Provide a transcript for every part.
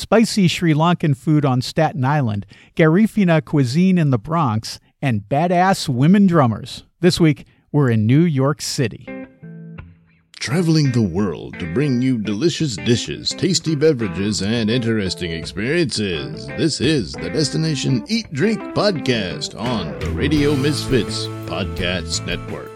spicy Sri Lankan food on Staten Island, Garifuna cuisine in the Bronx, and badass women drummers. This week, we're in New York City. Traveling the world to bring you delicious dishes, tasty beverages, and interesting experiences. This is the Destination Eat Drink Podcast on the Radio Misfits Podcast Network.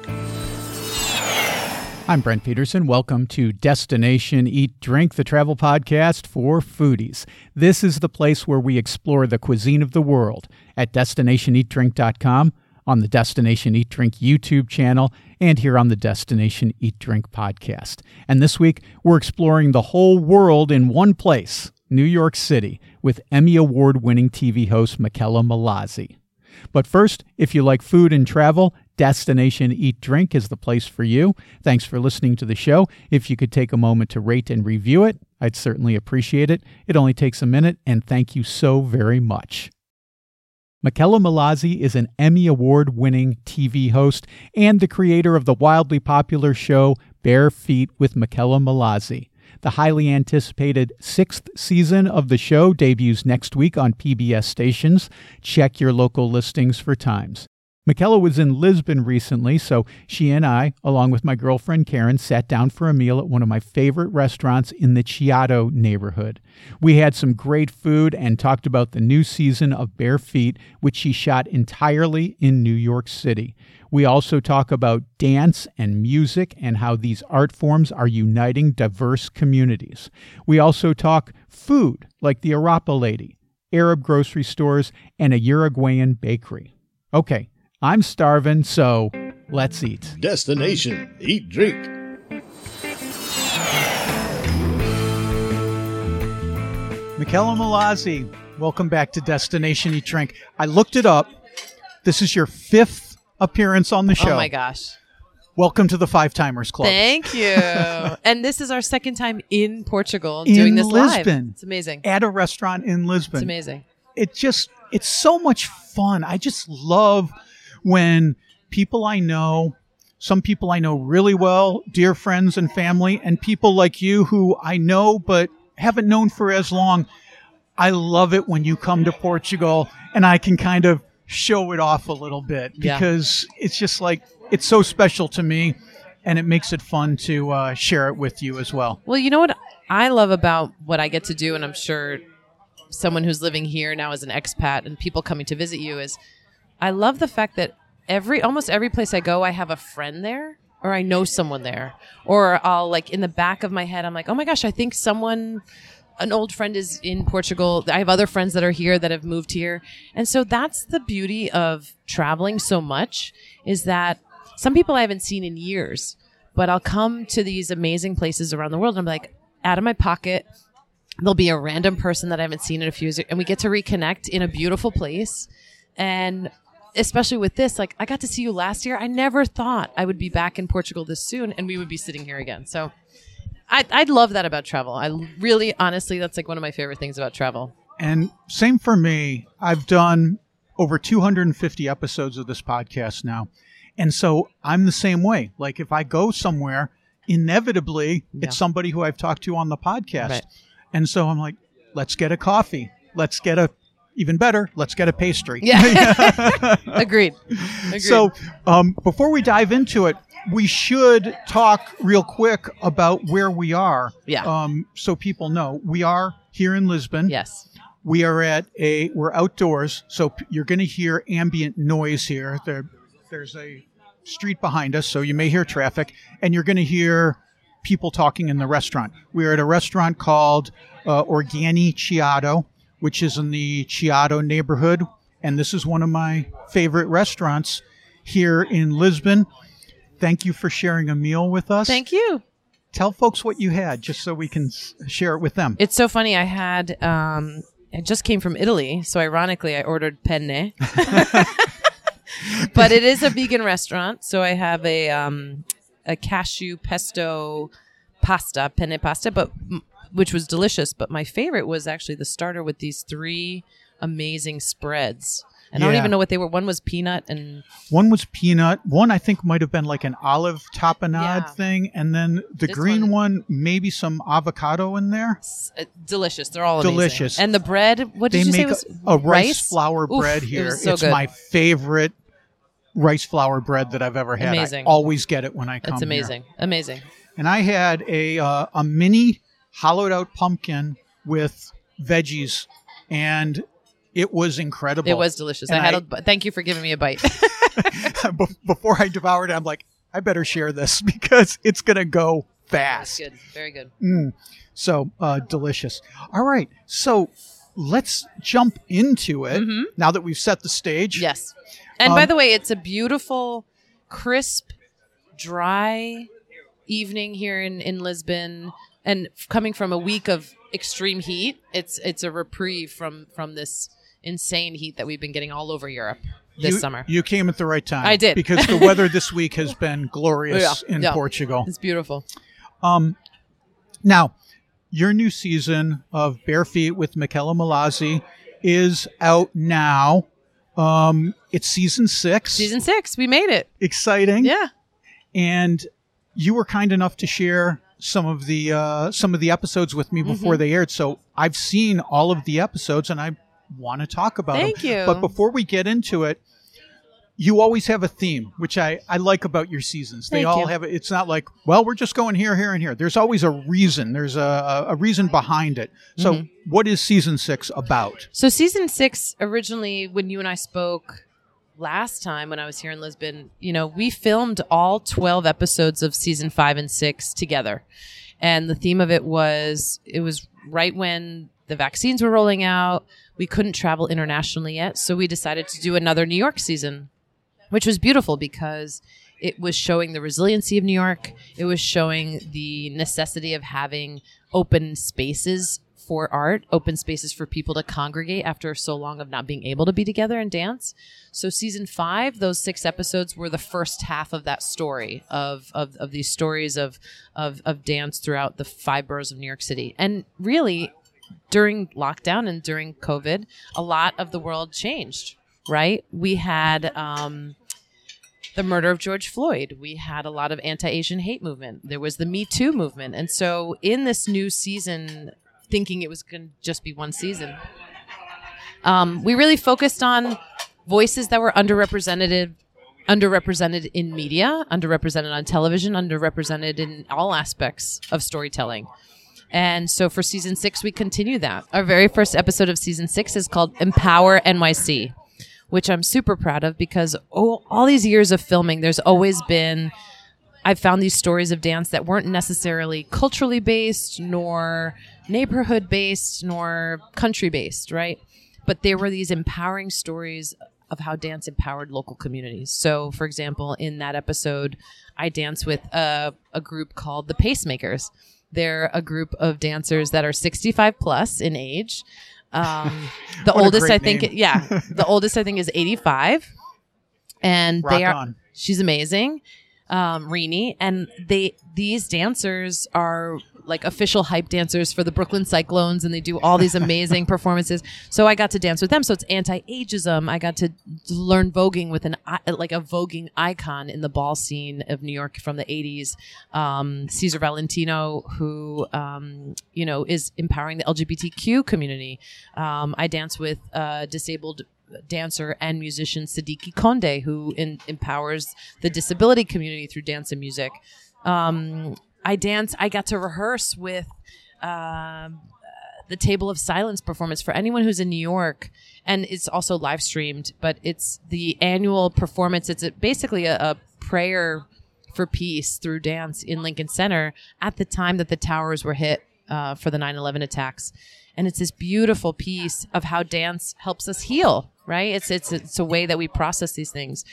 I'm Brent Peterson. Welcome to Destination Eat Drink, the travel podcast for foodies. This is the place where we explore the cuisine of the world at destinationeatdrink.com, on the Destination Eat Drink YouTube channel, and here on the Destination Eat Drink podcast. And this week, we're exploring the whole world in one place, New York City, with Emmy Award winning TV host Mickela Mallozzi. But first, if you like food and travel, Destination Eat Drink is the place for you. Thanks for listening to the show. If you could take a moment to rate and review it, I'd certainly appreciate it. It only takes a minute, and thank you so very much. Mickela Mallozzi is an Emmy Award winning TV host and the creator of the wildly popular show Bare Feet with Mickela Mallozzi. The highly anticipated sixth season of the show debuts next week on PBS stations. Check your local listings for times. Mickela was in Lisbon recently, so she and I, along with my girlfriend Karen, sat down for a meal at one of my favorite restaurants in the Chiado neighborhood. We had some great food and talked about the new season of Bare Feet, which she shot entirely in New York City. We also talk about dance and music and how these art forms are uniting diverse communities. We also talk food, like the Arepa Lady, Arab grocery stores, and a Uruguayan bakery. Okay, I'm starving, so let's eat. Destination Eat Drink. Mickela Mallozzi, welcome back to Destination Eat Drink. I looked it up. This is your fifth appearance on the oh show. Oh my gosh. Welcome to the Five Timers Club. Thank you. and this is our second time in Portugal In doing this live. Lisbon. It's amazing. At a restaurant in Lisbon. It's amazing. it just it's so much fun. I just love when people I know, some people I know really well, dear friends and family, and people like you who I know but haven't known for as long. I love it when you come to Portugal and I can kind of show it off a little bit Yeah. because it's just like it's so special to me and it makes it fun to uh, share it with you as well. Well, you know what I love about what I get to do, and I'm sure someone who's living here now as an expat and people coming to visit you is I love the fact that every almost every place I go, I have a friend there or I know someone there. Or I'll like in the back of my head, I'm like, oh my gosh, I think someone an old friend is in Portugal. I have other friends that are here that have moved here. And so that's the beauty of traveling so much is that some people I haven't seen in years, but I'll come to these amazing places around the world and I'm like, out of my pocket, there'll be a random person that I haven't seen in a few years and we get to reconnect in a beautiful place. And especially with this, like I got to see you last year. I never thought I would be back in Portugal this soon and we would be sitting here again. So I, I love that about travel. I really, honestly, that's like one of my favorite things about travel. And same for me. I've done over 250 episodes of this podcast now. And so I'm the same way. Like if I go somewhere, inevitably Yeah. it's somebody who I've talked to on the podcast. Right. And so I'm like, let's get a coffee. Let's get a even better, let's get a pastry. Yeah. Agreed. Agreed. So, um, before we dive into it, we should talk real quick about where we are. Yeah. Um, so people know we are here in Lisbon. yes. We are at a we're outdoors, so p- you're going to hear ambient noise here. There, there's a street behind us, so you may hear traffic, and you're going to hear people talking in the restaurant. We are at a restaurant called uh, Organi Chiado, which is in the Chiado neighborhood, and this is one of my favorite restaurants here in Lisbon. Thank you for sharing a meal with us. Thank you. Tell folks what you had, just so we can share it with them. It's so funny. I had, um, it just came from Italy. So ironically, I ordered penne. but it is a vegan restaurant. So I have a, um, a cashew pesto pasta, penne pasta, but which was delicious. But my favorite was actually the starter with these three amazing spreads. And I don't even know what they were. One was peanut and One was peanut. One I think might have been like an olive tapenade Yeah. thing, and then the This green one- one, maybe some avocado in there. uh, delicious. They're all amazing. Delicious. And the bread, what did they you say was a, a rice, flour Oof, bread it here. was so it's good. my favorite rice flour bread that I've ever had. Amazing. I always get it when I come It's here. amazing. Amazing. And I had a uh, a mini hollowed out pumpkin with veggies, and it was incredible. It was delicious. I had I- a thank you for giving me a bite. Before I devoured it, I'm like, I better share this because it's gonna go fast. good. Very good. So uh, delicious. All right, so let's jump into it now that we've set the stage. Mm-hmm. Yes. And by Um, the way, it's a beautiful, crisp, dry evening here in, in Lisbon. And coming from a week of extreme heat, it's it's a reprieve from from this insane heat that we've been getting all over Europe this you, summer. You came at the right time. I did. because the weather this week has been glorious Yeah, in yeah. Portugal. It's beautiful. Now, your new season of Bare Feet with Mickela Mallozzi is out now. Um, it's season six. Season six, we made it. exciting. Yeah. and you were kind enough to share some of the uh, some of the episodes with me Mm-hmm. before they aired. So I've seen all of the episodes, and I want to talk about Thank them. you. But before we get into it, you always have a theme, which I, I like about your seasons. They Thank all you. have. It's not like, well, we're just going here, here, and here. There's always a reason. There's a, a reason behind it. So, Mm-hmm. what is season six about? So season six originally, when you and I spoke last time when I was here in Lisbon, you know, we filmed all twelve episodes of season five and six together, and the theme of it was it was right when the vaccines were rolling out. We couldn't travel internationally yet, so we decided to do another New York season, which was beautiful because it was showing the resiliency of New York. It was showing the necessity of having open spaces for art, open spaces for people to congregate after so long of not being able to be together and dance. So season five, those six episodes were the first half of that story of of, of these stories of, of of dance throughout the five boroughs of New York City. And really during lockdown and during COVID, a lot of the world changed, right? We had um the murder of George Floyd. We had a lot of anti-Asian hate movement. There was the Me Too movement. And so in this new season, thinking it was going to just be one season, um, we really focused on voices that were underrepresented underrepresented in media, underrepresented on television, underrepresented in all aspects of storytelling. And so for season six, we continue that. Our very first episode of season six is called Empower NYC, which I'm super proud of because oh, all these years of filming, there's always been, I've found these stories of dance that weren't necessarily culturally based, nor neighborhood based, nor country based, right? But there were these empowering stories of how dance empowered local communities. So, for example, in that episode, I dance with a, a group called the Pacemakers. They're a group of dancers that are 65 plus in age. Um, the oldest, I think, name. yeah, the oldest I think is 85, and Rock they are. on. She's amazing, um, Rini, and they these dancers are like official hype dancers for the Brooklyn Cyclones, and they do all these amazing performances. So I got to dance with them. So it's anti-ageism. I got to learn voguing with an like a voguing icon in the ball scene of New York from the '80s, um, Caesar Valentino, who um, you know is empowering the LGBTQ community. Um, I dance with uh, disabled dancer and musician Sidiki Conde, who in, empowers the disability community through dance and music. Um, I dance. I got to rehearse with um, the Table of Silence performance for anyone who's in New York, and it's also live streamed. But it's the annual performance. It's a, basically a, a prayer for peace through dance in Lincoln Center at the time that the towers were hit uh, for the 9/11 attacks. And it's this beautiful piece of how dance helps us heal. Right? It's it's it's a way that we process these things.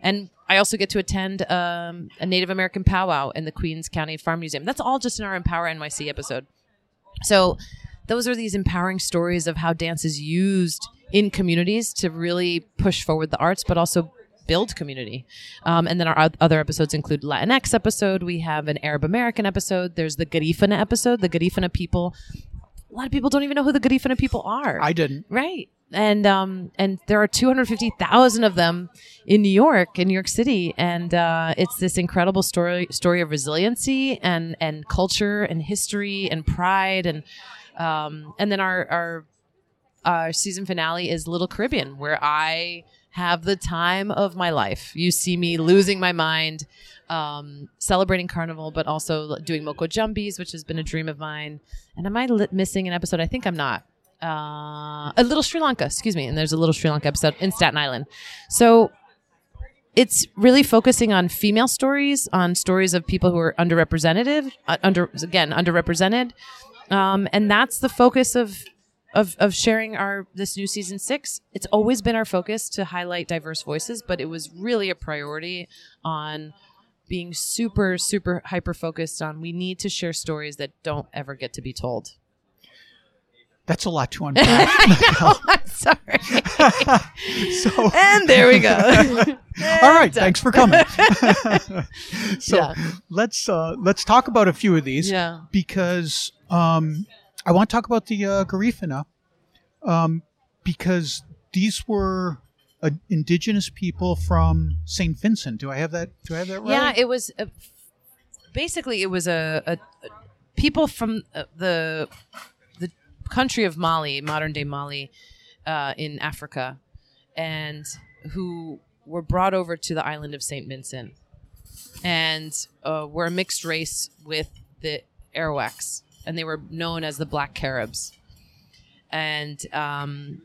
And I also get to attend um, a Native American powwow in the Queens County Farm Museum. That's all just in our Empower NYC episode. So those are these empowering stories of how dance is used in communities to really push forward the arts, but also build community. Um, and then our other episodes include Latinx episode. We have an Arab American episode. There's the Garifuna episode. The Garifuna people. A lot of people don't even know who the Garifuna people are. I didn't. Right. And um, and there are 250,000 of them in New York, in New York City, and uh, it's this incredible story story of resiliency and and culture and history and pride and um, and then our our our season finale is Little Caribbean, where I have the time of my life. You see me losing my mind, um, celebrating Carnival, but also doing Moko Jumbies, which has been a dream of mine. And am I li- missing an episode? I think I'm not. Uh, a little Sri Lanka, excuse me. And there's a little Sri Lanka episode in Staten Island. So it's really focusing on female stories, on stories of people who are underrepresented, uh, under again underrepresented, um, and that's the focus of of, of sharing our this new season six. It's always been our focus to highlight diverse voices, but it was really a priority on being super super hyper focused on we need to share stories that don't ever get to be told. That's a lot to unpack. I'm sorry. so, and there we go. all right, thanks for coming. so Yeah. let's uh, let's talk about a few of these Yeah. because um, I want to talk about the uh, Garifuna um, because these were uh, indigenous people from St. Vincent. Do I have that? Do I have that right? Yeah, it was uh, basically it was a, a, a people from uh, the country of Mali, modern day Mali, uh, in Africa, and who were brought over to the island of Saint Vincent, and uh, were a mixed race with the Arawaks, and they were known as the Black Caribs, and um,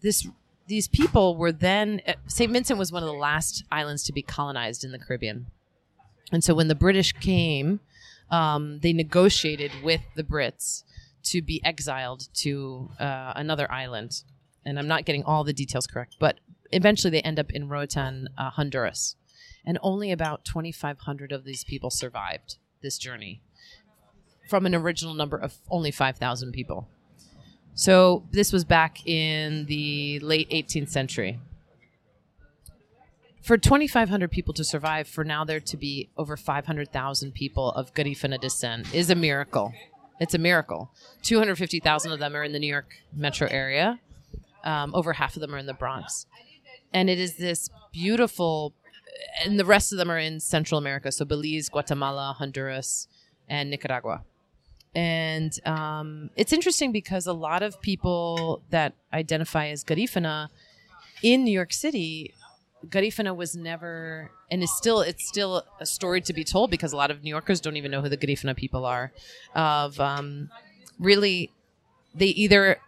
this these people were then St. Vincent was one of the last islands to be colonized in the Caribbean. And so when the British came, um, they negotiated with the Brits to be exiled to uh, another island. And I'm not getting all the details correct, but eventually they end up in Roatan, uh, Honduras. And only about 2,500 of these people survived this journey from an original number of only 5,000 people. So this was back in the late 18th century. For 2,500 people to survive, for now there to be over 500,000 people of Garifuna descent is a miracle. It's a miracle. 250,000 of them are in the New York metro area. Um, over half of them are in the Bronx. And it is this beautiful, and the rest of them are in Central America. So Belize, Guatemala, Honduras, and Nicaragua. And um, it's interesting because a lot of people that identify as Garifuna in New York City, Garifuna was never, and is still, it's still a story to be told because a lot of New Yorkers don't even know who the Garifuna people are. Of um, really, they either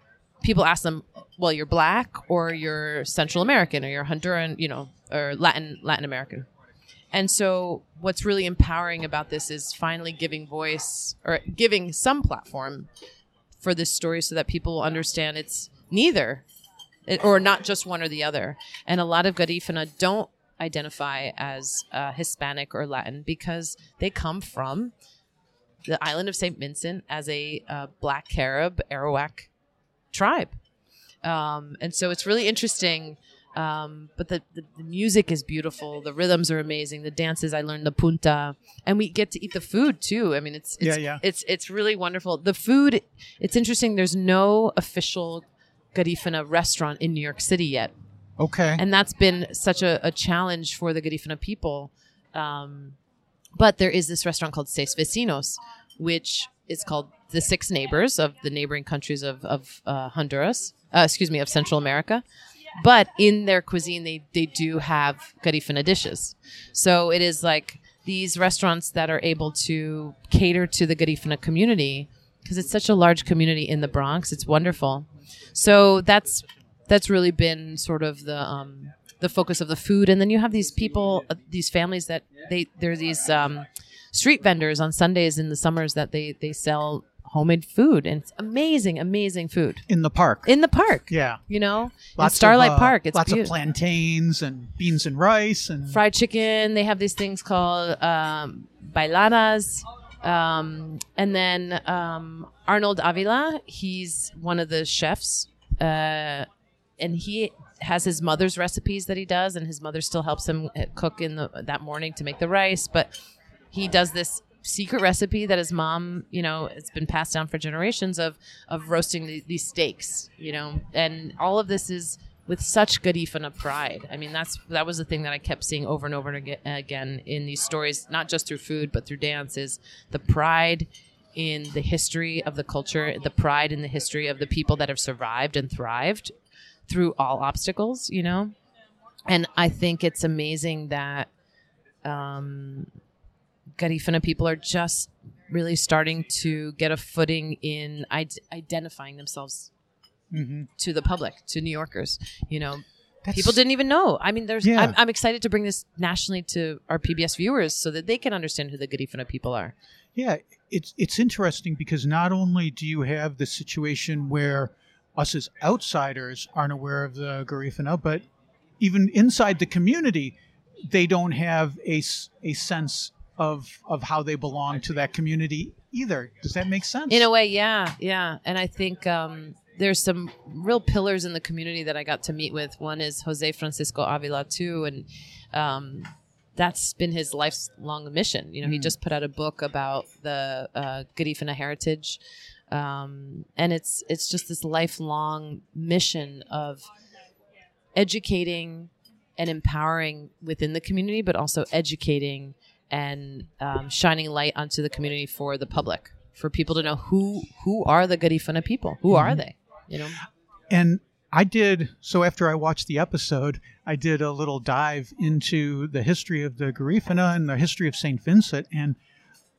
people ask them, well, you're black or you're Central American or you're Honduran, you know, or Latin Latin American. And so, what's really empowering about this is finally giving voice or giving some platform for this story so that people understand it's neither, it, or not just one or the other. And a lot of Garifuna don't identify as uh, Hispanic or Latin because they come from the island of St. Vincent as a uh, Black Carib Arawak tribe. Um, and so, it's really interesting. Um, but the, the, the music is beautiful. The rhythms are amazing. The dances, I learned the punta, and we get to eat the food too. I mean, it's, it's Yeah, yeah. it's it's really wonderful. The food, it's interesting. There's no official Garifuna restaurant in New York City yet, Okay. and that's been such a, a challenge for the Garifuna people. Um, but there is this restaurant called Seis Vecinos, which is called the Six Neighbors of the neighboring countries of, of uh, Honduras, uh, excuse me, of Central America. But in their cuisine, they, they do have Garifuna dishes. So it is like these restaurants that are able to cater to the Garifuna community because it's such a large community in the Bronx. It's wonderful. So that's that's really been sort of the um, the focus of the food, and then you have these people, uh, these families that they there's these um, street vendors on Sundays in the summers that they they sell homemade food, and it's amazing, amazing food In the park. in the park. yeah. You know, in Starlight of, uh, Park. It's lots of plantains and beans and rice and fried chicken. They have these things called um, baleadas. Um, and then um, Arnold Avila, he's one of the chefs, uh, and he has his mother's recipes that he does, and his mother still helps him uh, cook in the that morning to make the rice. But he does this secret recipe that his mom, you know, it's been passed down for generations of of roasting the, these steaks, you know, and all of this is with such Garifuna pride. I mean, that's that was the thing that I kept seeing over and over and again in these stories, not just through food but through dance, is the pride in the history of the culture, the pride in the history of the people that have survived and thrived through all obstacles, you know. And I think it's amazing that um, Garifuna people are just really starting to get a footing in id- identifying themselves to the public, to New Yorkers. You know, That's- people didn't even know. I mean, there's. Yeah. I'm, I'm excited to bring this nationally to our PBS viewers so that they can understand who the Garifuna people are. Yeah, it's it's interesting because not only do you have the situation where us as outsiders aren't aware of the Garifuna, but even inside the community, they don't have a, a sense of of how they belong to that community either. Does that make sense? In a way, yeah, yeah. And I think um, there's some real pillars in the community that I got to meet with. One is Jose Francisco Avila too, and um, that's been his lifelong mission. You know, he just put out a book about the uh, Garifuna heritage, um, and it's it's just this lifelong mission of educating and empowering within the community, but also educating and um, shining light onto the community for the public, for people to know who who are the Garifuna people, who are they, you know. And I did so after I watched the episode, I did a little dive into the history of the Garifuna and the history of St. Vincent and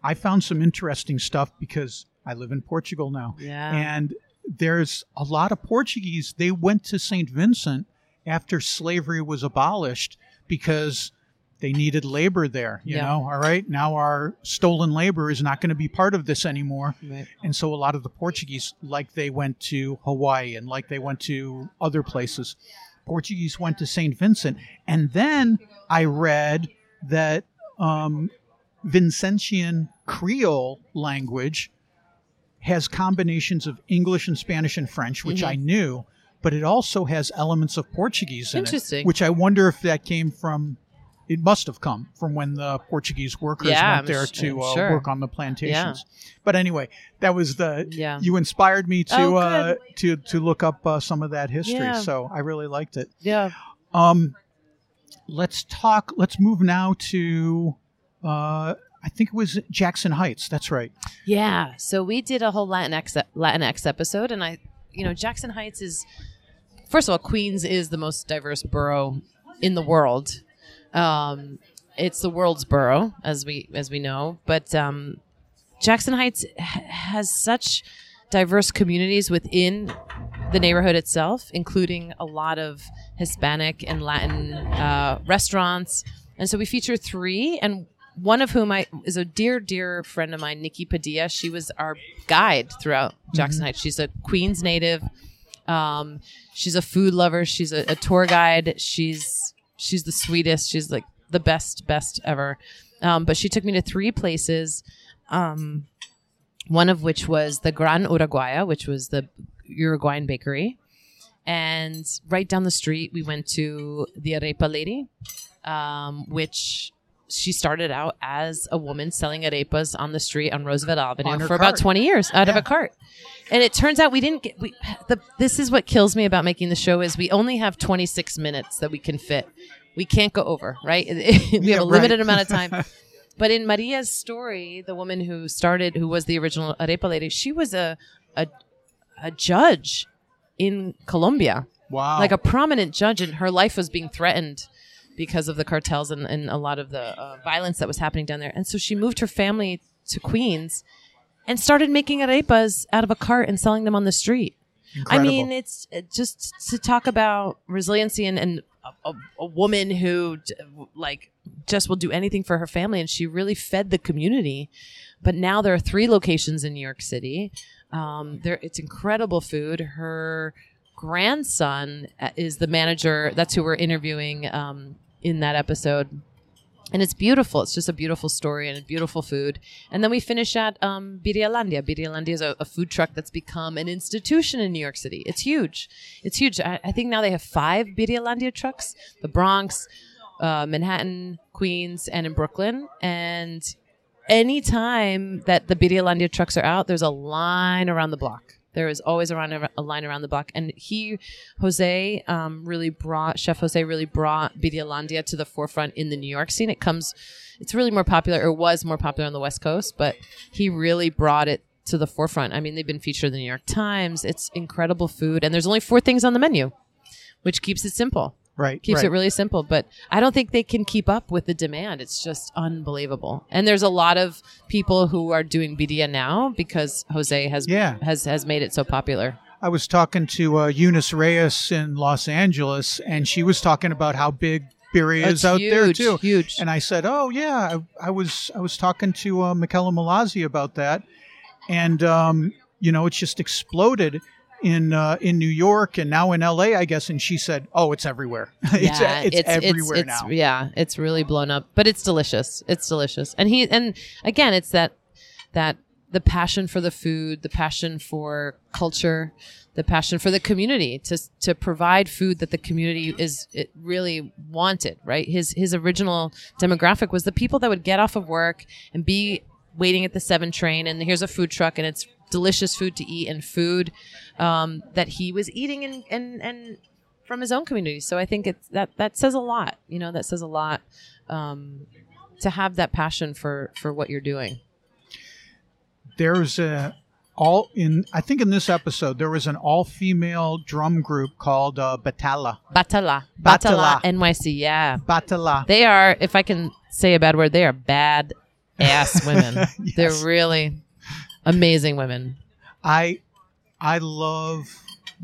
I found some interesting stuff because I live in Portugal now. Yeah. And there's a lot of Portuguese they went to St. Vincent after slavery was abolished because they needed labor there, you Yeah. know. All right, now our stolen labor is not going to be part of this anymore. Right. And so a lot of the Portuguese, like they went to Hawaii and like they went to other places, Portuguese went to St. Vincent. And then I read that um, Vincentian Creole language has combinations of English and Spanish and French, which Mhm. I knew, but it also has elements of Portuguese in Interesting. it, which I wonder if that came from. It must have come from when the Portuguese workers Yeah, went I'm there to uh, sure. work on the plantations. But anyway, that was the Yeah. you inspired me to Oh, uh, to to look up uh, some of that history. Yeah. So I really liked it. Yeah. Um, let's talk. Let's move now to. Uh, I think it was Jackson Heights. That's right. Yeah. So we did a whole Latinx Latinx episode, and I, you know, Jackson Heights is, first of all, Queens is the most diverse borough in the world. Um, it's the world's borough, as we as we know, but um, Jackson Heights has such diverse communities within the neighborhood itself, including a lot of Hispanic and Latin uh, restaurants. And so we feature three, and one of whom I is a dear, dear friend of mine, Nikki Padilla. She was our guide throughout Jackson Heights. She's a Queens native. Um, she's a food lover. She's a, a tour guide. She's she's the sweetest. She's like the best, best ever. Um, but she took me to three places. Um, one of which was the Gran Uruguaya, which was the Uruguayan bakery. And right down the street, we went to the Arepa Lady, um, which she started out as a woman selling arepas on the street on Roosevelt Avenue On for about 20 years out of a cart. And it turns out we didn't get we the this is what kills me about making the show is we only have 26 minutes that we can fit. We can't go over, right? we Yeah, have a limited right. amount of time. But in Maria's story, the woman who started, who was the original arepa lady, she was a a, a judge in Colombia, Wow. like a prominent judge, and her life was being threatened because of the cartels and, and a lot of the uh, violence that was happening down there. And so she moved her family to Queens and started making arepas out of a cart and selling them on the street. Incredible. I mean, it's it just to talk about resiliency and, and a, a, a woman who d- like just will do anything for her family, and she really fed the community. But now there are three locations in New York City. Um, there, it's incredible food. Her grandson uh, is the manager. That's who we're interviewing um, in that episode and it's beautiful. It's just a beautiful story and beautiful food. And then we finish at um. Birrialandia is a, a food truck that's become an institution in New York City. It's huge. It's huge. I, I think now they have five Birrialandia trucks: the Bronx, uh, Manhattan, Queens, and in Brooklyn. And anytime that the Birrialandia trucks are out, there's a line around the block. There is always a line around the block, and he, Jose, um, really brought Chef Jose really brought Birrialandia to the forefront in the New York scene. It comes, it's really more popular, or was more popular on the West Coast, but he really brought it to the forefront. I mean, they've been featured in the New York Times. It's incredible food, and there's only four things on the menu, which keeps it simple Right. keeps right. it really simple but i don't think they can keep up with the demand it's just unbelievable and there's a lot of people who are doing birria now because jose has Yeah. has has made it so popular I was talking to uh, Eunice Reyes in Los Angeles, and she was talking about how big birria is out there too. huge. And I said, "Oh yeah, I, I was I was talking to uh, Mickela Mallozzi about that, and um, you know, it's just exploded." In uh, in New York and now in L.A. I guess, and she said, "Oh, it's everywhere. it's, yeah, it's everywhere it's, now." Yeah, it's really blown up, but it's delicious. It's delicious, and he and again, it's that that the passion for the food, the passion for culture, the passion for the community to to provide food that the community is it really wanted. Right, his his original demographic was the people that would get off of work and be waiting at the seven train, and here's a food truck, and it's delicious food to eat and food um, that he was eating and and and from his own community. So I think it's that that says a lot. You know, that says a lot um, to have that passion for for what you're doing. there's a all in I think in this episode there was an all female drum group called uh, Batala. Batala, Batala. Batala, NYC. Yeah, Batala. they are. If I can say a bad word, they are bad ass women. Yes. They're really amazing women. I I love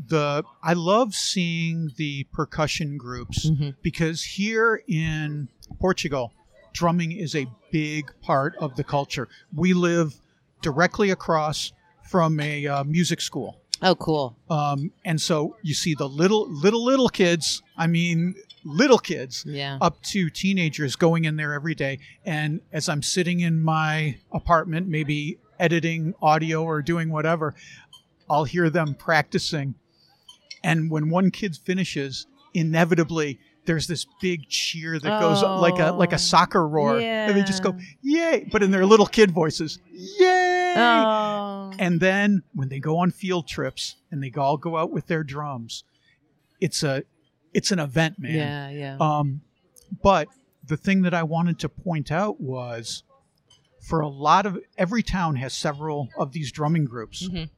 the I love seeing the percussion groups Mhm. because here in Portugal, drumming is a big part of the culture. We live directly across from a uh, music school. Oh, cool. Um, and so you see the little little little kids, I mean little kids Yeah. up to teenagers going in there every day. And as I'm sitting in my apartment, maybe editing audio or doing whatever, I'll hear them practicing. And when one kid finishes, inevitably there's this big cheer that goes like a like Oh, a soccer roar. And they just go. Yay! But in their little kid voices, Yay! Oh. And then when they go on field trips and they all go out with their drums, it's a it's an event, man. Yeah, yeah. Um, but the thing that I wanted to point out was for a lot of every town has several of these drumming groups. Mhm.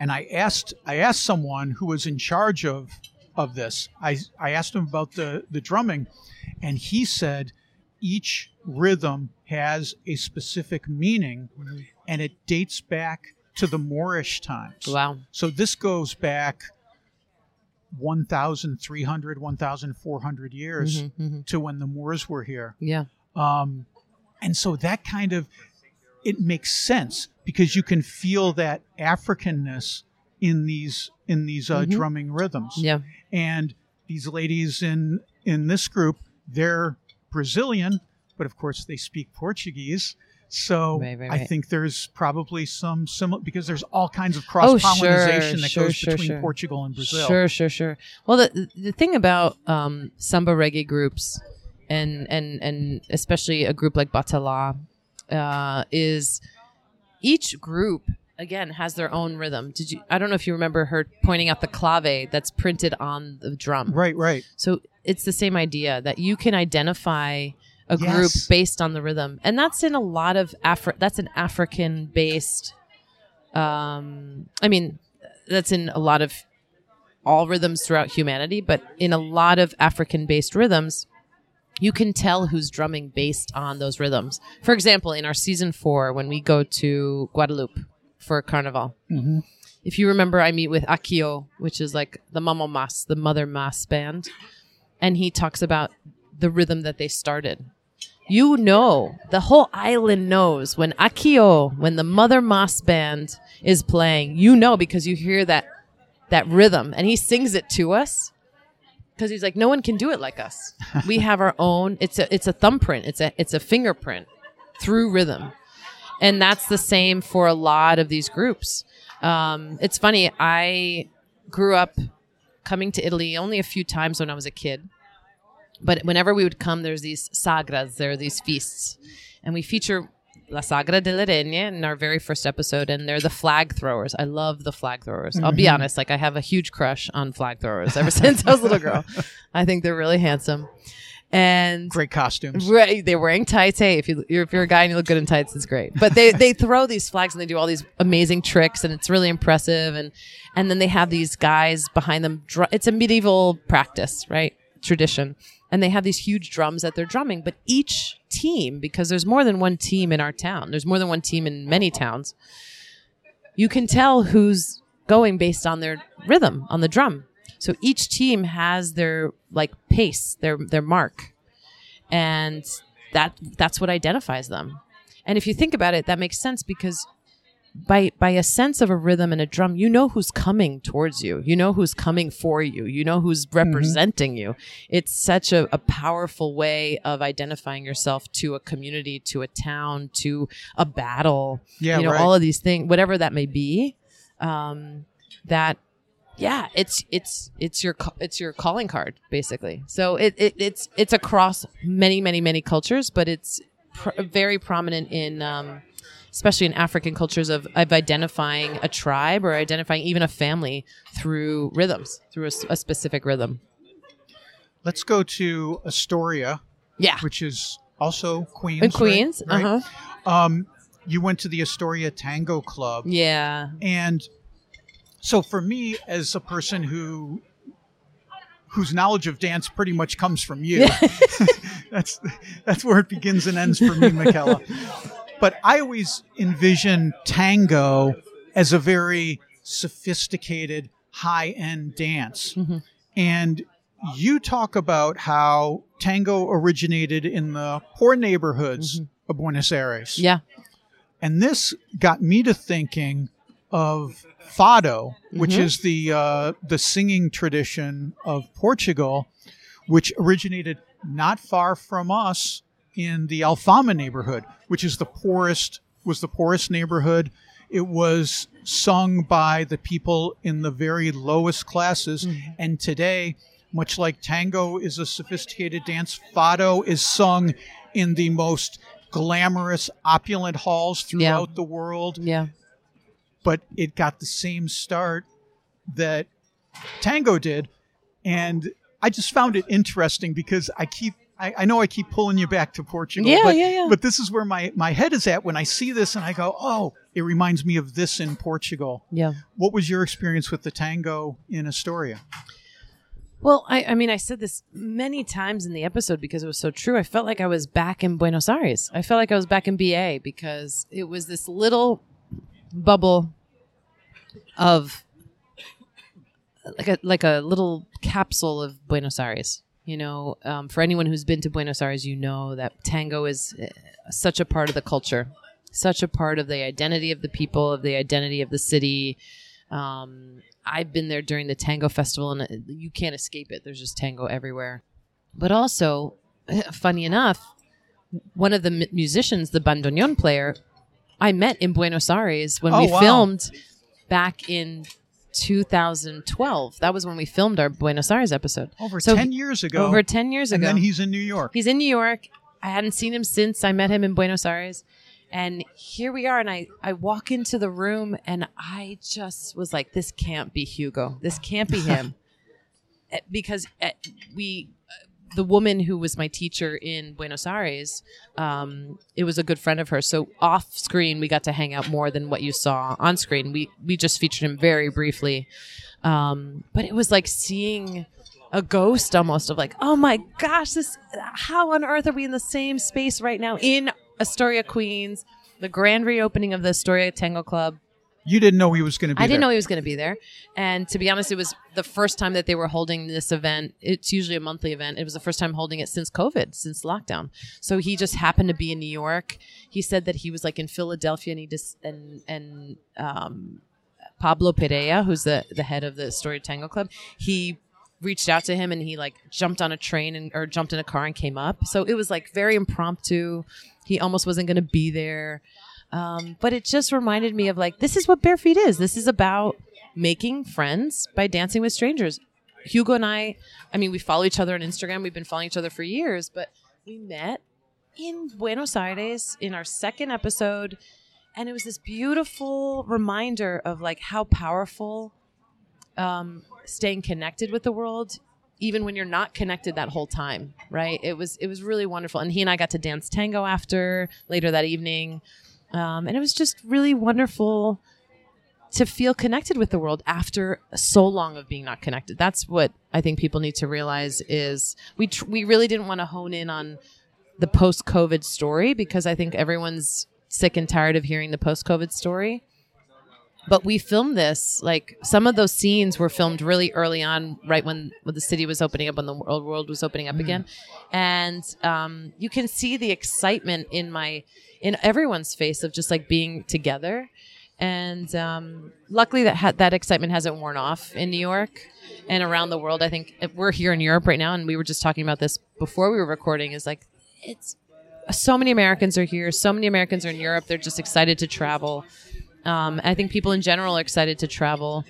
And I asked I asked someone who was in charge of of this. I I asked him about the the drumming and he said each rhythm has a specific meaning and it dates back to the Moorish times. wow. So this goes back 1,300, 1,400 years Mhm, mhm. to when the Moors were here. Yeah. Um, and so that kind of, it makes sense because you can feel that Africanness in these in these uh, Mhm. drumming rhythms. Yeah. And these ladies in in this group, they're Brazilian, but of course they speak Portuguese. So Right, right, I think there's probably some similar because there's all kinds of cross pollination that Oh, sure, goes sure, between sure. Portugal and Brazil. Sure, sure, sure. Well, the the thing about um, samba reggae groups, and and and especially a group like Batala, uh, is each group again has their own rhythm. Did you? I don't know if you remember her pointing out the clave that's printed on the drum. Right, right. So it's the same idea that you can identify a group Yes. based on the rhythm, and that's in a lot of Afri- That's an African based. Um, I mean, that's in a lot of all rhythms throughout humanity, but in a lot of African based rhythms, you can tell who's drumming based on those rhythms. For example, in our season four, when we go to Guadeloupe for Carnival, hmm if you remember, I meet with Akiyo, which is like the Mamo Mas, the Mother Mas band, and he talks about the rhythm that they started. You know, the whole island knows when Akiyo, when the Mother Mas band is playing, you know because you hear that that rhythm, and he sings it to us because he's like, no one can do it like us. we have our own. It's a it's a thumbprint. It's a it's a fingerprint through rhythm, and that's the same for a lot of these groups. Um, it's funny. I grew up coming to Italy only a few times when I was a kid, but whenever we would come, there's these sagras. There are these feasts, and we feature La Sagra de la Reina in our very first episode, and they're the flag throwers. I love the flag throwers. I'll be mm-hmm. honest, like I have a huge crush on flag throwers ever since I was a little girl. I think they're really handsome. And Great costumes. Right, they're wearing tights. Hey, if you you're, if you're a guy and you look good in tights, it's great. But they they throw these flags and they do all these amazing tricks, and it's really impressive. And and then they have these guys behind them. Dr- it's a medieval practice, right? Tradition, and they have these huge drums that they're drumming. But each team, because there's more than one team in our town, there's more than one team in many towns. You can tell who's going based on their rhythm on the drum. So each team has their like pace, their their mark and that that's what identifies them. And if you think about it, that makes sense because by by a sense of a rhythm and a drum, you know who's coming towards you. You know who's coming for you. You know who's representing you. It's such a, a powerful way of identifying yourself to a community, to a town, to a battle. Yeah, you know, right. all of these things, whatever that may be. Um, that yeah it's it's it's your it's your calling card basically so it, it it's it's across many many many cultures but it's pr- very prominent in um especially in african cultures of of identifying a tribe or identifying even a family through rhythms through a specific rhythm Let's go to Astoria, yeah which is also Queens. in queens Right? uh-huh Um, you went to the Astoria Tango Club, yeah and so for me, as a person who whose knowledge of dance pretty much comes from you, that's that's where it begins and ends for me, Mickela. But I always envision tango as a very sophisticated, high-end dance, mm-hmm. and you talk about how tango originated in the poor neighborhoods mm-hmm. of Buenos Aires. yeah. And this got me to thinking of fado, which mm-hmm. is the uh, the singing tradition of Portugal, which originated not far from us in the Alfama neighborhood, which is the poorest was the poorest neighborhood. It was sung by the people in the very lowest classes, mm-hmm. and today, much like tango is a sophisticated dance, fado is sung in the most glamorous, opulent halls throughout the world. Yeah. But it got the same start that tango did. And i just found it interesting because i keep I, I know I keep pulling you back to Portugal, Yeah, but, yeah, yeah. but this is where my, my head is at when I see this and I go, oh, it reminds me of this in Portugal. yeah What was your experience with the tango in Astoria? Well, I, I mean, I said this many times in the episode because it was so true. I felt like I was back in Buenos Aires. I felt like I was back in BA because it was this little bubble of like a like a little capsule of Buenos Aires. You know, um, for anyone who's been to Buenos Aires, you know that tango is uh, such a part of the culture, such a part of the identity of the people, of the identity of the city. Um, I've been there during the tango festival, and you can't escape it. There's just tango everywhere. But also, funny enough, one of the mu- musicians, the bandoneon player, I met in Buenos Aires when Oh, we wow. filmed back in 2012. That was when we filmed our Buenos Aires episode. Over So 10 years ago. Over 10 years ago. and then he's in New York. He's in New York. I hadn't seen him since I met him in Buenos Aires. And here we are. And I, I walk into the room and I just was like, this can't be Hugo. This can't be him. Eh, because eh, we, the woman who was my teacher in Buenos Aires, um, it was a good friend of hers. So off screen, we got to hang out more than what you saw on screen. We, we just featured him very briefly. Um, but it was like seeing a ghost almost of like, oh my gosh, this how on earth are we in the same space right now in Astoria, Queens, the grand reopening of the Astoria Tango Club. You didn't know he was going to be I didn't know he was going to be there. And to be honest, it was the first time that they were holding this event. It's usually a monthly event. It was the first time holding it since COVID, since lockdown. So he just happened to be in New York. He said that he was like in Philadelphia and he just, and, and, um, Pablo Perea, who's the, the head of the Astoria Tango Club, he reached out to him and he like jumped on a train and or jumped in a car and came up. So it was like very impromptu. He almost wasn't going to be there. Um, but it just reminded me of like this is what bare feet is. This is about making friends by dancing with strangers. Hugo and I, I mean, we follow each other on Instagram. We've been following each other for years, but we met in Buenos Aires in our second episode, and it was this beautiful reminder of like how powerful um, staying connected with the world even when you're not connected that whole time right it was it was really wonderful and he and i got to dance tango after later that evening um, and it was just really wonderful to feel connected with the world after so long of being not connected. That's what i think people need to realize is we tr- we really didn't want to hone in on the post covid story because i think everyone's sick and tired of hearing the post covid story. But we filmed this like some of those scenes were filmed really early on right when, when the city was opening up when the world was opening up again. And um, you can see the excitement in my in everyone's face of just like being together. And um, luckily that ha- that excitement hasn't worn off in new york and around the world. I think if we're here in europe right now and we were just talking about this before we were recording is like it's so many americans are here. So many americans are in europe. They're just excited to travel. Um, I think people in general are excited to travel,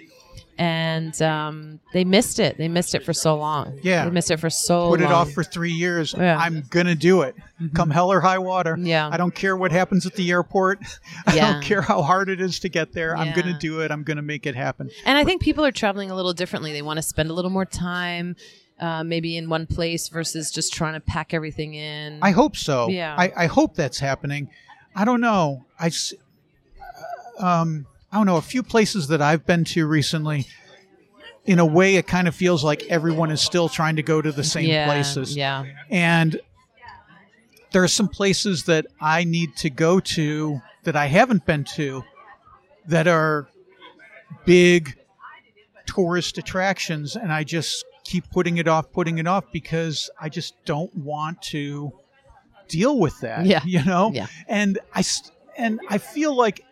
and um, they missed it. They missed it for so long. Yeah. they missed it for so long. Put long. it off for three years. Yeah. I'm gonna do it. Come hell or high water. Yeah. I don't care what happens at the airport. I Yeah. don't care how hard it is to get there. I'm gonna do it. I'm gonna make it happen. and I think people are traveling a little differently. They want to spend a little more time, uh, maybe in one place versus just trying to pack everything in. I hope so. Yeah. I, I hope that's happening. I don't know. I, uh, um, I don't know. A few places that I've been to recently, in a way, it kind of feels like everyone is still trying to go to the same yeah, places. Yeah, And there are some places that I need to go to that I haven't been to that are big tourist attractions. And I just keep putting it off, putting it off because I just don't want to deal with that. Yeah. You know? Yeah. And I, st- and I feel like,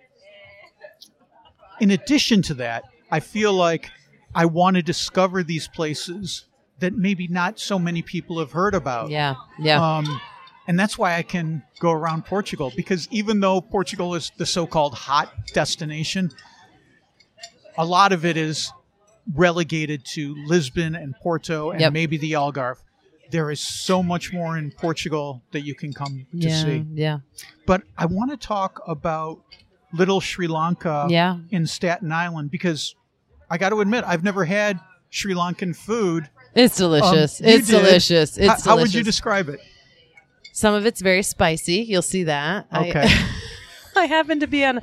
in addition to that, I feel like I want to discover these places that maybe not so many people have heard about. yeah, yeah. Um, and that's why I can go around Portugal because even though Portugal is the so-called hot destination, a lot of it is relegated to Lisbon and Porto and Yep. maybe the Algarve. There is so much more in Portugal that you can come to yeah, see. yeah, But I want to talk about Little Sri Lanka yeah. in Staten Island because I got to admit I've never had Sri Lankan food. It's delicious. Um, it's did. delicious. It's how, how would you describe it? Some of it's very spicy. You'll see that. I- Okay. I, happen to be on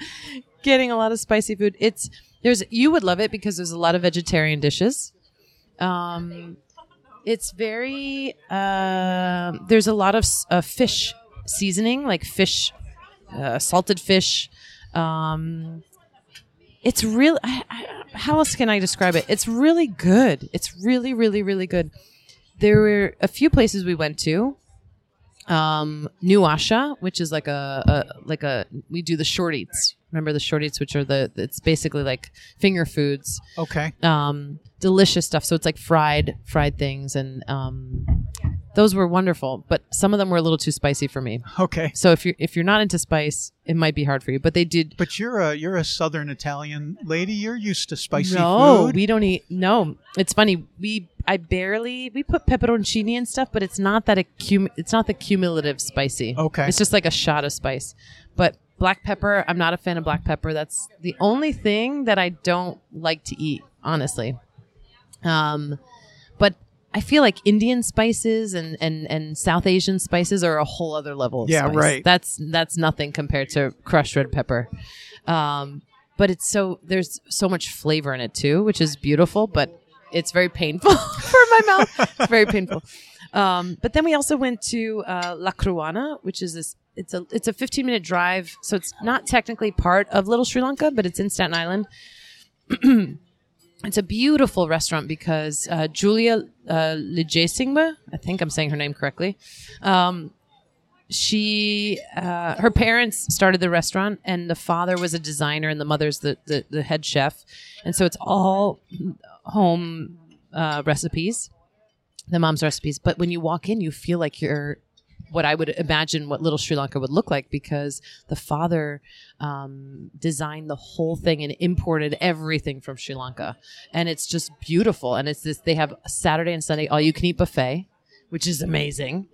getting a lot of spicy food. It's there's you would love it because there's a lot of vegetarian dishes. Um, it's very um there's a lot of uh, fish seasoning, like fish, uh, salted fish. Um, it's real. I, I, how else can I describe it? It's really good. It's really, really, really good. There were a few places we went to um, New Asha, which is like a, a like a we do the short eats. Remember the short eats, which are the it's basically like finger foods, Okay. um, delicious stuff. So it's like fried fried things, and um, those were wonderful. But some of them were a little too spicy for me. Okay. So if you're if you're not into spice, it might be hard for you. But they did. But you're a you're a southern Italian lady. You're used to spicy no, food. we don't eat. No, it's funny. We I barely we put pepperoncini and stuff, but it's not that accum- It's not the cumulative spicy. Okay. it's just like a shot of spice. But black pepper, I'm not a fan of black pepper. That's the only thing that I don't like to eat, honestly. Um, but I feel like Indian spices and and and South Asian spices are a whole other level. Of Yeah, spice. right. That's that's nothing compared to crushed red pepper. Um, but it's so there's so much flavor in it too, which is beautiful. But it's very painful for my mouth. It's very painful. Um, but then we also went to uh, Lakruwana, which is this. It's a it's a 15 minute drive, so it's not technically part of Little Sri Lanka, but it's in Staten Island. it's a beautiful restaurant because uh, Julia uh, I think I'm saying her name correctly. Um, she uh, her parents started the restaurant and the father was a designer and the mother's the, the, the head chef and so it's all home uh, recipes the mom's recipes but when you walk in you feel like you're what i would imagine what little sri lanka would look like because the father um, designed the whole thing and imported everything from sri lanka and it's just beautiful and it's this they have saturday and sunday all you can eat buffet which is amazing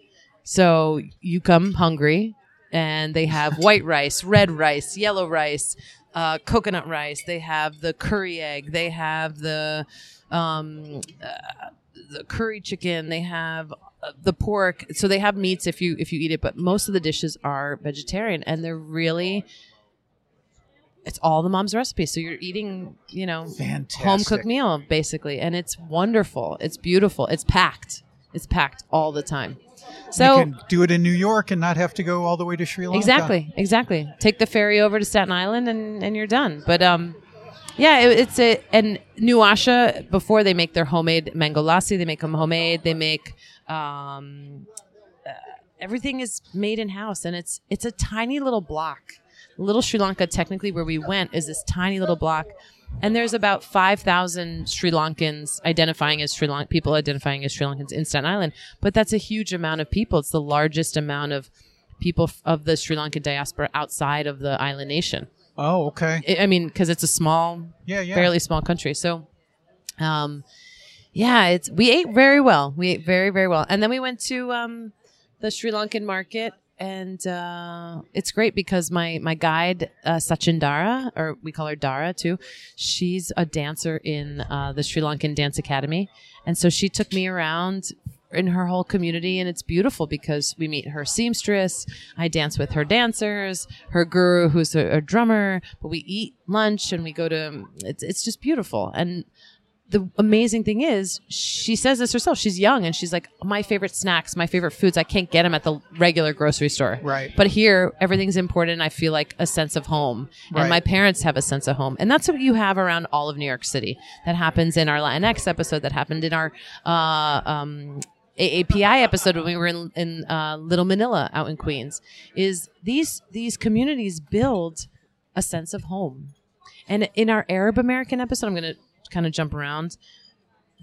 So you come hungry, and they have white rice, red rice, yellow rice, uh, coconut rice. They have the curry egg. They have the um, uh, the curry chicken. They have uh, the pork. So they have meats if you if you eat it, but most of the dishes are vegetarian, and they're really it's all the mom's recipe. So you're eating, you know, home cooked meal basically, and it's wonderful. It's beautiful. It's packed. It's packed all the time. So you can do it in New York and not have to go all the way to Sri Lanka. Exactly, exactly. Take the ferry over to Staten Island and, and you're done. But um, yeah, it, it's a and New Asha before they make their homemade mango lassi, they make them homemade. They make um, uh, everything is made in house, and it's it's a tiny little block. Little Sri Lanka, technically, where we went, is this tiny little block. And there's about 5,000 Sri Lankans identifying as Sri Lankan, people identifying as Sri Lankans in Staten Island. But that's a huge amount of people. It's the largest amount of people of the Sri Lankan diaspora outside of the island nation. Oh, okay. I mean, because it's a small, Yeah, yeah. fairly small country. So, um, yeah, it's we ate very well. We ate very very well, and then we went to um, the Sri Lankan market, and uh, it's great because my my guide uh, Sachin Dara, or we call her Dara too. She's a dancer in uh, the Sri Lankan Dance Academy, and so she took me around in her whole community and it's beautiful because we meet her seamstress i dance with her dancers her guru who's a, a drummer but we eat lunch and we go to it's, it's just beautiful. And the amazing thing is she says this herself she's young and she's like my favorite snacks my favorite foods i can't get them at the regular grocery store. Right. but here everything's important i feel like a sense of home. Right. and my parents have a sense of home. And that's what you have around all of new york city. That happens in our latinx episode that happened in our uh, um, AAPI episode when we were in, in uh, Little Manila out in Queens is these these communities build a sense of home. And in our Arab American episode, I'm going to kind of jump around.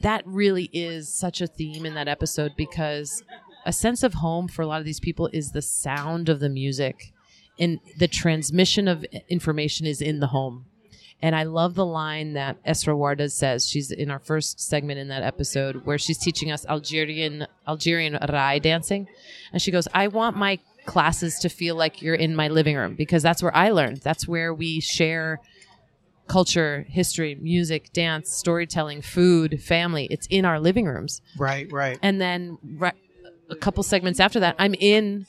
That really is such a theme in that episode because a sense of home for a lot of these people is the sound of the music and the transmission of information is in the home. And I love the line that Esra Warda says. She's in our first segment in that episode where she's teaching us Algerian Algerian rai dancing, and she goes, "I want my classes to feel like you're in my living room because that's where I learned. That's where we share culture, history, music, dance, storytelling, food, family. It's in our living rooms." Right, right. And then ri- a couple segments after that, I'm in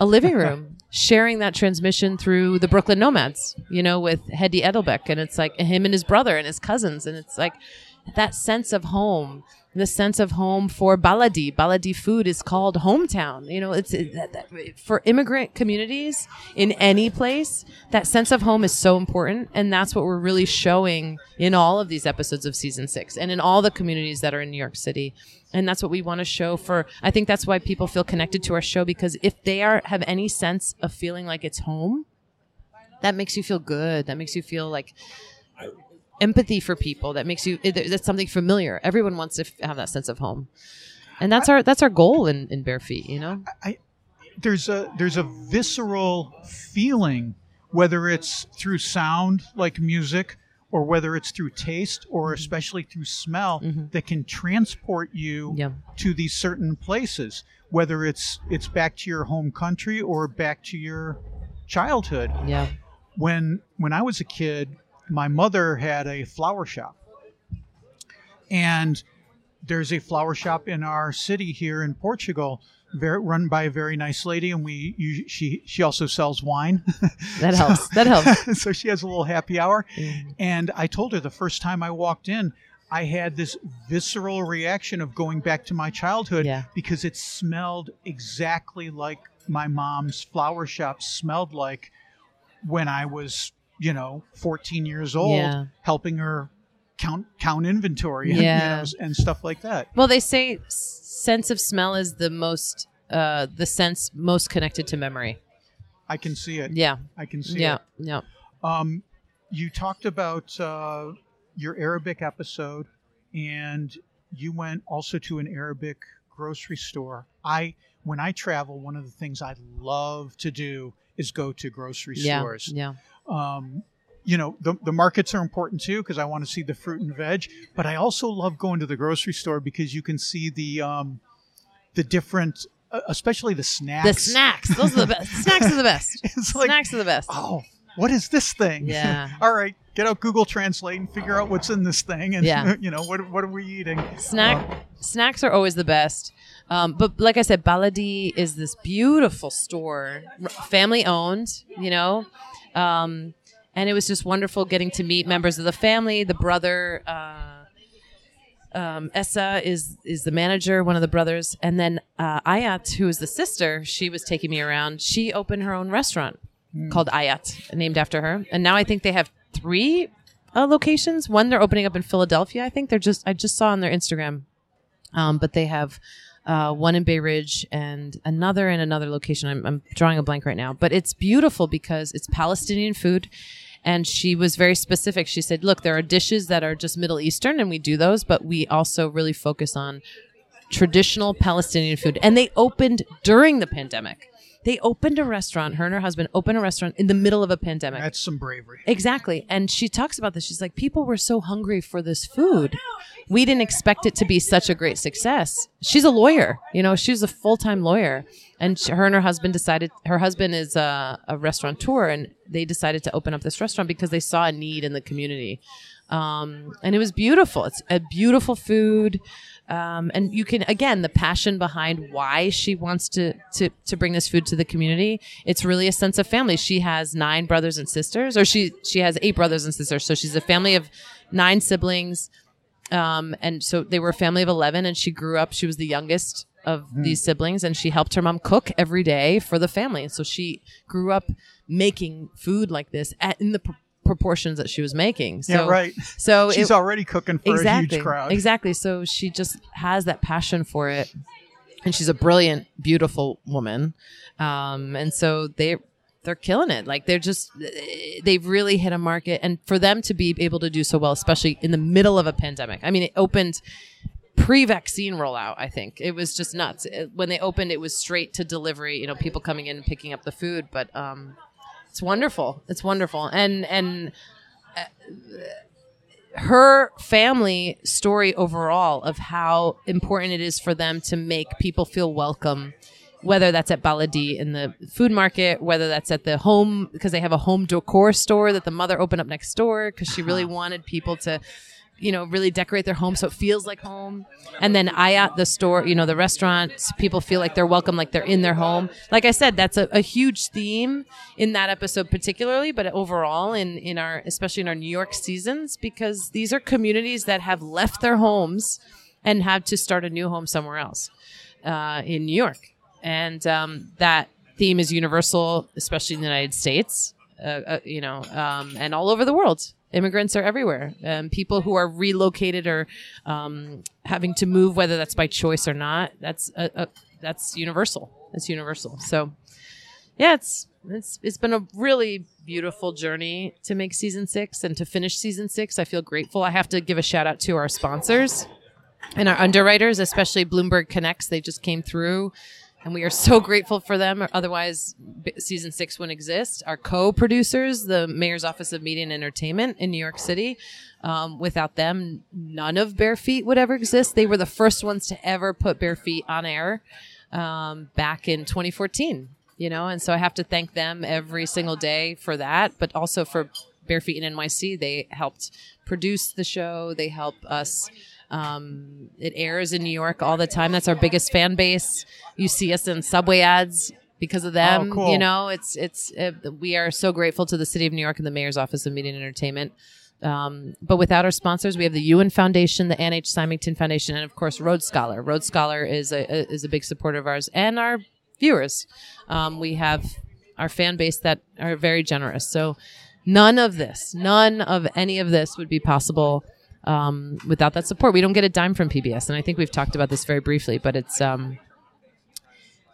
a living room sharing that transmission through the Brooklyn Nomads, you know, with Hadi Eldebek. And it's like him and his brother and his cousins. And it's like that sense of home, the sense of home for Baladi. Baladi food is called hometown. You know, it's it, that, that, for immigrant communities in any place, that sense of home is so important. And that's what we're really showing in all of these episodes of season six and in all the communities that are in New York City and that's what we want to show for i think that's why people feel connected to our show because if they are have any sense of feeling like it's home that makes you feel good that makes you feel like empathy for people that makes you that's something familiar. Everyone wants to have that sense of home. And that's our that's our goal in, in bare feet you know? There's a there's a visceral feeling whether it's through sound like music or whether it's through taste or mm-hmm. especially through smell mm-hmm. that can transport you Yeah. to these certain places whether it's it's back to your home country or back to your childhood. Yeah. When when I was a kid, my mother had a flower shop, and there's a flower shop in our city here in Portugal, very, run by a very nice lady, and we you, she she also sells wine. that helps that helps so she has a little happy hour, mm. and I told her the first time I walked in. I had this visceral reaction of going back to my childhood Yeah. because it smelled exactly like my mom's flower shop smelled like when I was, you know, 14 years old, Yeah. helping her count count inventory, and, Yeah. you know, and stuff like that. well they say sense of smell is the most uh the sense most connected to memory I can see it. yeah I can see yeah it. yeah Um, you talked about uh, your Arabic episode, and you went also to an Arabic grocery store. I, when I travel, one of the things I love to do is go to grocery yeah stores. yeah um, you know the, the markets are important too because i want to see the fruit and veg but i also love going to the grocery store because you can see the um, the different uh, especially the snacks. The snacks. Those are the best. snacks are the best. Like, snacks are the best. oh, what is this thing? Yeah. All right, get out Google Translate and figure out what's in this thing, and Yeah. you know what what are we eating? Snack snacks are always the best. Um, but like I said, Baladi is this beautiful store, family owned. You know, um, and it was just wonderful getting to meet members of the family. The brother, uh, um, Essa, is is the manager, one of the brothers, and then uh, Ayat, who is the sister. She was taking me around. She opened her own restaurant called Ayat, named after her, and now I think they have three uh, locations. One they're opening up in Philadelphia. I think they're just I just saw on their Instagram, um, but they have uh, one in Bay Ridge and another in another location. I'm, I'm drawing a blank right now, but it's beautiful because it's Palestinian food. And she was very specific. She said, "Look, there are dishes that are just Middle Eastern, and we do those, but we also really focus on traditional Palestinian food. And they opened during the pandemic. They opened a restaurant. Her and her husband opened a restaurant in the middle of a pandemic. That's some bravery. Exactly. And she talks about this. She's like, people were so hungry for this food. We didn't expect it to be such a great success. She's a lawyer, you know, she's a full time lawyer. And she, her and her husband decided, her husband is a, a restaurateur, and they decided to open up this restaurant because they saw a need in the community. Um, and it was beautiful. It's a beautiful food. Um, and you can again the passion behind why she wants to, to to bring this food to the community. It's really a sense of family. She has nine brothers and sisters, or she she has eight brothers and sisters. So she's a family of nine siblings. Um, and so they were a family of 11 and she grew up, she was the youngest of these siblings and she helped her mom cook every day for the family. And so she grew up making food like this at, in the proportions that she was making. So, yeah, right. So She's it, already cooking for exactly, a huge crowd. Exactly. So she just has that passion for it. And she's a brilliant, beautiful woman. Um, and so they they're killing it. Like they're just they've really hit a market and for them to be able to do so well, especially in the middle of a pandemic. I mean, it opened pre-vaccine rollout i think it was just nuts It- when they opened it was straight to delivery you know people coming in and picking up the food but um it's wonderful. It's wonderful. And and uh, her family story overall of how important it is for them to make people feel welcome whether that's at Baladi in the food market, whether that's at the home because they have a home decor store that the mother opened up next door because she really uh-huh. wanted people to, you know, really decorate their home so it feels like home. And then I at the store, you know, the restaurants, people feel like they're welcome, like they're in their home. Like I said, that's a, a huge theme in that episode particularly, but overall in in our especially in our New York seasons because these are communities that have left their homes and have to start a new home somewhere else uh, in New York and um, that theme is universal, especially in the United States. Uh, uh, you know, um, and all over the world. Immigrants are everywhere. Um, people who are relocated or um, having to move, whether that's by choice or not, that's uh, uh, that's universal. It's universal. So, yeah, it's it's it's been a really beautiful journey to make season six and to finish season six. I feel grateful. I have to give a shout out to our sponsors and our underwriters, especially Bloomberg Connects. They just came through and we are so grateful for them. Otherwise, season six wouldn't exist. Our co-producers, the Mayor's Office of Media and Entertainment in New York City, um, without them, none of Bare Feet would ever exist. They were the first ones to ever put Bare Feet on air um, back in 2014. You know, and so I have to thank them every single day for that, but also for Bare Feet in NYC. They helped produce the show. They help us. Um, it airs in New York all the time. That's our biggest fan base. You see us in subway ads because of them. Oh, cool. You know, it's it's uh, we are so grateful to the City of New York and the Mayor's Office of Media and Entertainment. Um, but without our sponsors, we have the Ewan Foundation, the Ann H. Symington Foundation, and of course Road Scholar. Road Scholar is a, a is a big supporter of ours and our viewers. Um, we have our fan base that are very generous. So none of this, none of any of this would be possible um, without that support. We don't get a dime from PBS, and I think we've talked about this very briefly. But it's um,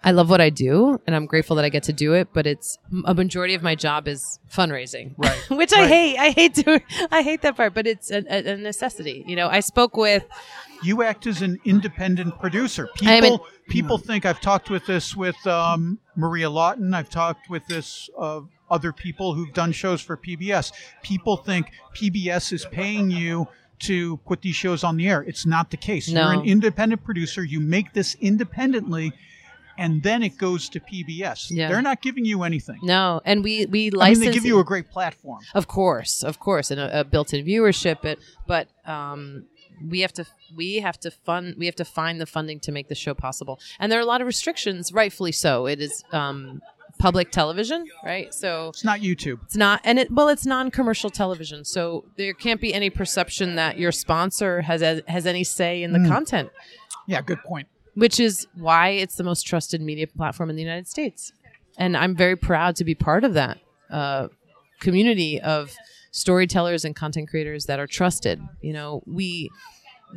I love what I do, and I'm grateful that I get to do it. But it's a majority of my job is fundraising, Right. Which I hate. I hate to. I hate that part, but it's a, a, a necessity. You know, I spoke with You act as an independent producer. People an- people think I've talked with this with um, Maria Lawton. I've talked with this uh, other people who've done shows for PBS. People think PBS is paying you to put these shows on the air. It's not the case. No. You're an independent producer. You make this independently. and then it goes to PBS. Yeah. They're not giving you anything. No, and we we license. I mean, they give you a great platform. Of course, of course, and a, a built-in viewership. But but um, we have to we have to fund we have to find the funding to make the show possible. And there are a lot of restrictions, rightfully so. It is um, public television, right? So It's not YouTube. it's not, and it well, it's non-commercial television. So there can't be any perception that your sponsor has has any say in the content, Yeah, good point. which is why it's the most trusted media platform in the United States. And I'm very proud to be part of that uh, community of storytellers and content creators that are trusted. You know, we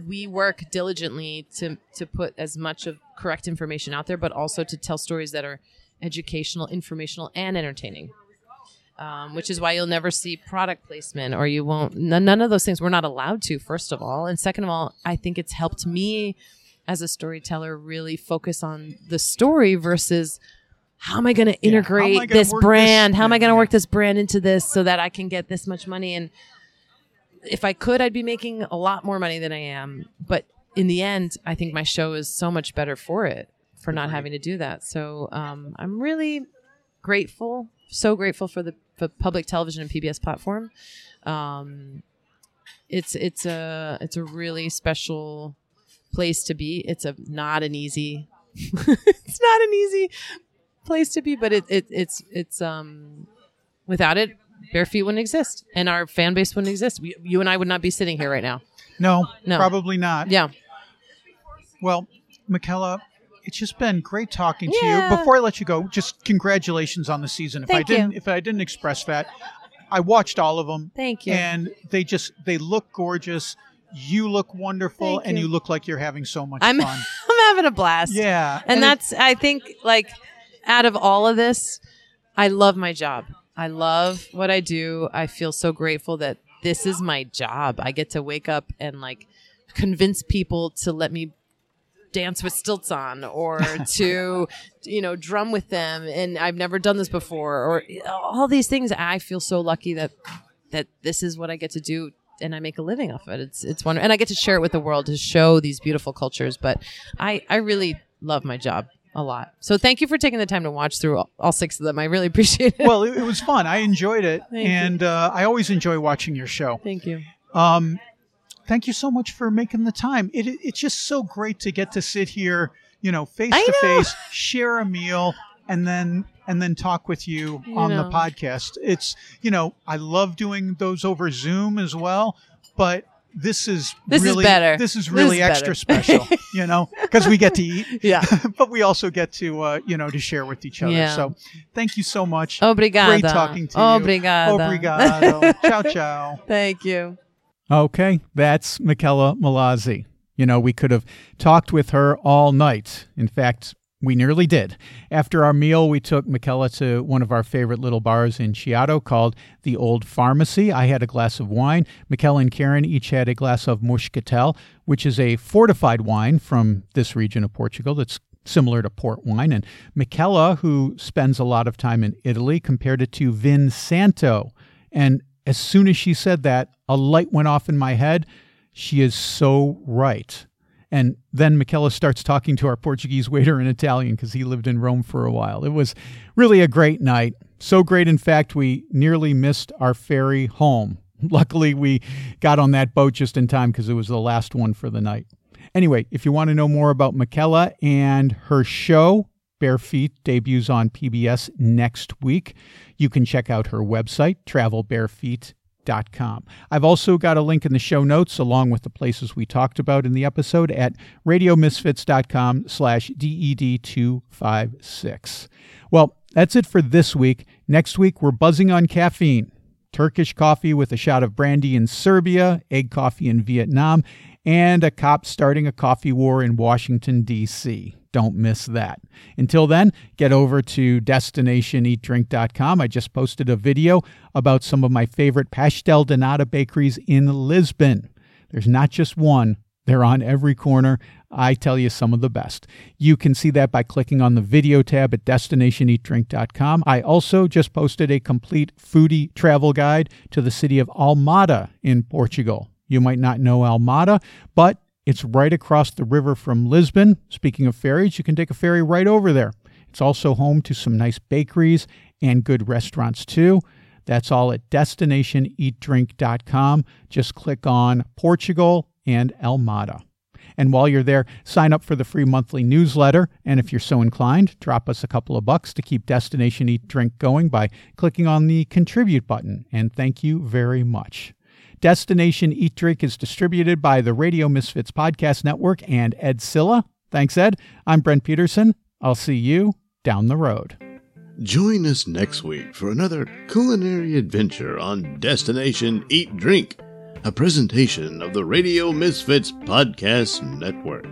we work diligently to to put as much of correct information out there, but also to tell stories that are educational, informational, and entertaining. Um, which is why you'll never see product placement, or you won't. None, none of those things we're not allowed to. First of all, and second of all, I think it's helped me as a storyteller really focus on the story versus how am I going to integrate gonna this brand? this how am I going to work this brand into this so that I can get this much money? And if I could, I'd be making a lot more money than I am. But in the end, I think my show is so much better for it for not having to do that. So um, I'm really grateful, so grateful for the for public television and PBS platform. Um, it's it's a it's a really special place to be. It's a not an easy it's not an easy place to be, but it, it it's it's um without it, Bare Feet wouldn't exist, and our fan base wouldn't exist. We, you and I would not be sitting here right now. No, No. probably not. Yeah, Well, Mickela, it's just been great talking to Yeah. you. Before I let you go, just congratulations on the season. If I Thank you. didn't, if I didn't express that, I watched all of them. Thank you. And they just they look gorgeous. You look wonderful, Thank and you. you look like you're having so much I'm fun. I'm having a blast. Yeah, and, it- that's I think like out of all of this, I love my job. I love what I do. I feel so grateful that this is my job. I get to wake up and like convince people to let me dance with stilts on or to you know drum with them and I've never done this before or all these things I feel so lucky that that this is what I get to do and I make a living off of it. It's it's wonderful and I get to share it with the world to show these beautiful cultures but I I really love my job a lot. So thank you for taking the time to watch through all, all six of them. I really appreciate it. well, it, it was fun. I enjoyed it, Thank and uh, I always enjoy watching your show. thank you. Um, thank you so much for making the time. It, it- it's just so great to get to sit here, you know, face to face, share a meal, and then and then talk with you on know. the podcast. It's you know, I love doing those over Zoom as well, but this is This is really better. This is This really is extra special, you know, because we get to eat, Yeah. but we also get to uh, you know to share with each other. Yeah. So thank you so much. Obrigada. Great talking to you. Obrigada. Obrigado. ciao ciao. Thank you. Okay, that's Mickela Mallozzi. You know, we could have talked with her all night. In fact, we nearly did. After our meal, we took Mickela to one of our favorite little bars in Chiado called the Old Pharmacy. I had a glass of wine. Mickela and Karen each had a glass of Muscatel, which is a fortified wine from this region of Portugal that's similar to port wine. And Mickela, who spends a lot of time in Italy, compared it to Vin Santo. And as soon as she said that, a light went off in my head. She is so right. And then Mickela starts talking to our Portuguese waiter in Italian because he lived in Rome for a while. It was really a great night. So great, in fact, we nearly missed our ferry home. Luckily, we got on that boat just in time because it was the last one for the night. Anyway, if you want to know more about Mickela and her show, Bare Feet debuts on PBS next week. You can check out her website, travelbarefeet.com. I've also got a link in the show notes along with the places we talked about in the episode at radiomisfits.com slash DED256. Well, that's it for this week. Next week, we're buzzing on caffeine. Turkish coffee with a shot of brandy in Serbia, egg coffee in Vietnam, and a cop starting a coffee war in Washington, D.C. Don't miss that. Until then, get over to destinationeatdrink.com. I just posted a video about some of my favorite pastel de nata bakeries in Lisbon. There's not just one, they're on every corner. I tell you some of the best. You can see that by clicking on the video tab at destinationeatdrink.com. I also just posted a complete foodie travel guide to the city of Almada in Portugal. You might not know Almada, but It's right across the river from Lisbon. Speaking of ferries, you can take a ferry right over there. It's also home to some nice bakeries and good restaurants too. That's all at destinationeatdrink.com. Just click on Portugal and Almada. And while you're there, sign up for the free monthly newsletter. And if you're so inclined, drop us a couple of bucks to keep Destination Eat Drink going by clicking on the contribute button. And thank you very much. Destination Eat Drink is distributed by the Radio Misfits Podcast Network and Ed Cilla. Thanks, Ed. I'm Brent Peterson. I'll see you down the road. Join us next week for another culinary adventure on Destination Eat Drink, a presentation of the Radio Misfits Podcast Network.